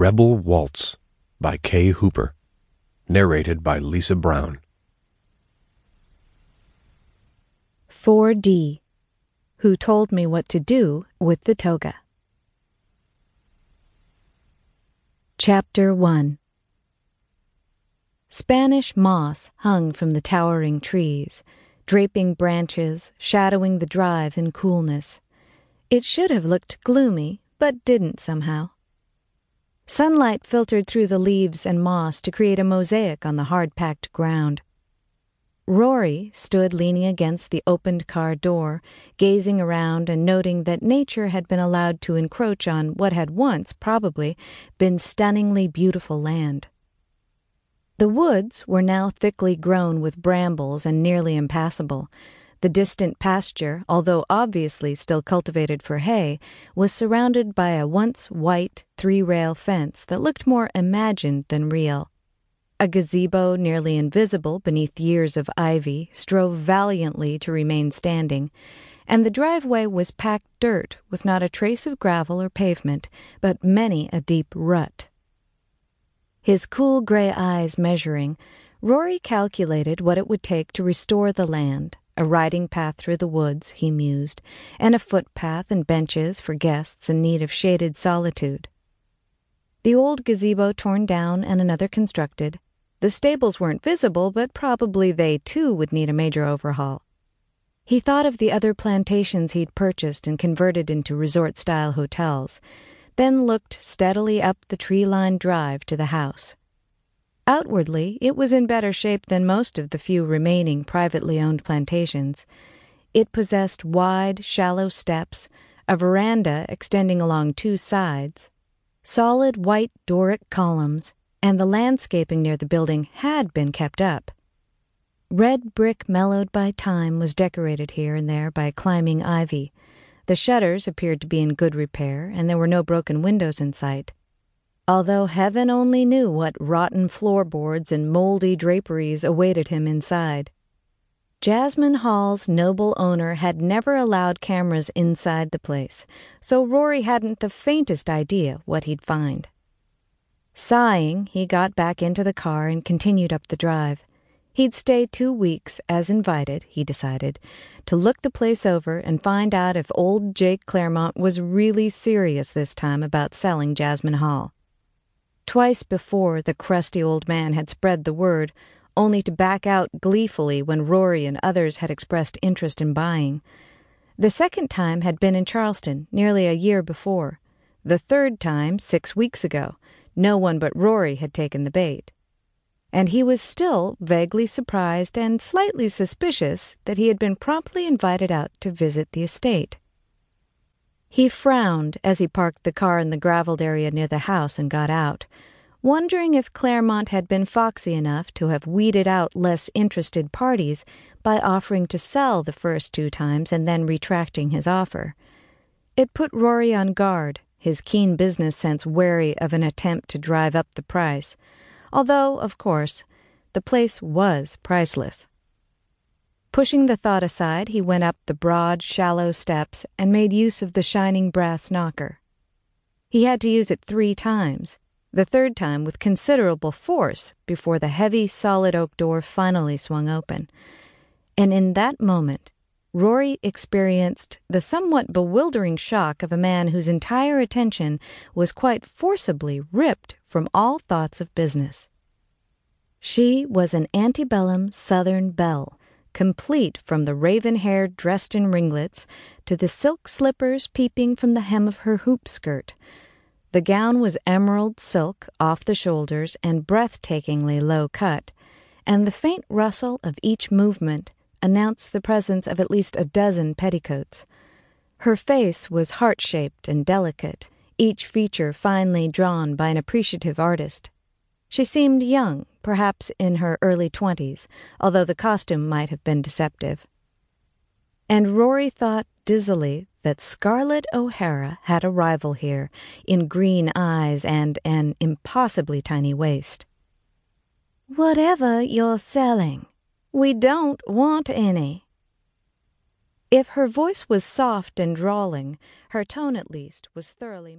Rebel Waltz by Kay Hooper. Narrated by Lyssa Browne. 4D Who Told Me What to Do with the Toga. Chapter 1 Spanish moss hung from the towering trees, draping branches, shadowing the drive in coolness. It should have looked gloomy, but didn't somehow. Sunlight filtered through the leaves and moss to create a mosaic on the hard packed ground. Rory stood leaning against the opened car door, gazing around and noting that nature had been allowed to encroach on what had once, probably, been stunningly beautiful land. The woods were now thickly grown with brambles and nearly impassable. The distant pasture, although obviously still cultivated for hay, was surrounded by a once white three rail fence that looked more imagined than real. A gazebo nearly invisible beneath years of ivy strove valiantly to remain standing, and the driveway was packed dirt with not a trace of gravel or pavement, but many a deep rut. His cool gray eyes measuring, Rory calculated what it would take to restore the land a riding path through the woods, he mused, and a footpath and benches for guests in need of shaded solitude. The old gazebo torn down and another constructed. The stables weren't visible, but probably they too would need a major overhaul. He thought of the other plantations he'd purchased and converted into resort style hotels, then looked steadily up the tree lined drive to the house. Outwardly, it was in better shape than most of the few remaining privately owned plantations. It possessed wide, shallow steps, a veranda extending along two sides, solid white Doric columns, and the landscaping near the building had been kept up. Red brick mellowed by time was decorated here and there by climbing ivy. The shutters appeared to be in good repair, and there were no broken windows in sight although heaven only knew what rotten floorboards and moldy draperies awaited him inside. Jasmine Hall's noble owner had never allowed cameras inside the place, so Rory hadn't the faintest idea what he'd find. Sighing, he got back into the car and continued up the drive. He'd stay two weeks, as invited, he decided, to look the place over and find out if old Jake Clairmont was really serious this time about selling Jasmine Hall. Twice before, the crusty old man had spread the word, only to back out gleefully when Rory and others had expressed interest in buying. The second time had been in Charleston, nearly a year before. The third time, six weeks ago. No one but Rory had taken the bait. And he was still vaguely surprised and slightly suspicious that he had been promptly invited out to visit the estate. He frowned as he parked the car in the graveled area near the house and got out, wondering if Clairmont had been foxy enough to have weeded out less interested parties by offering to sell the first two times and then retracting his offer. It put Rory on guard, his keen business sense wary of an attempt to drive up the price, although, of course, the place was priceless. Pushing the thought aside, he went up the broad, shallow steps and made use of the shining brass knocker. He had to use it three times, the third time with considerable force before the heavy, solid oak door finally swung open. And in that moment, Rory experienced the somewhat bewildering shock of a man whose entire attention was quite forcibly ripped from all thoughts of business. She was an antebellum Southern belle complete from the raven hair dressed in ringlets to the silk slippers peeping from the hem of her hoop skirt. The gown was emerald silk off the shoulders and breathtakingly low cut, and the faint rustle of each movement announced the presence of at least a dozen petticoats. Her face was heart shaped and delicate, each feature finely drawn by an appreciative artist. She seemed young, perhaps in her early twenties, although the costume might have been deceptive. And Rory thought dizzily that Scarlett O'Hara had a rival here in green eyes and an impossibly tiny waist. Whatever you're selling, we don't want any. If her voice was soft and drawling, her tone at least was thoroughly.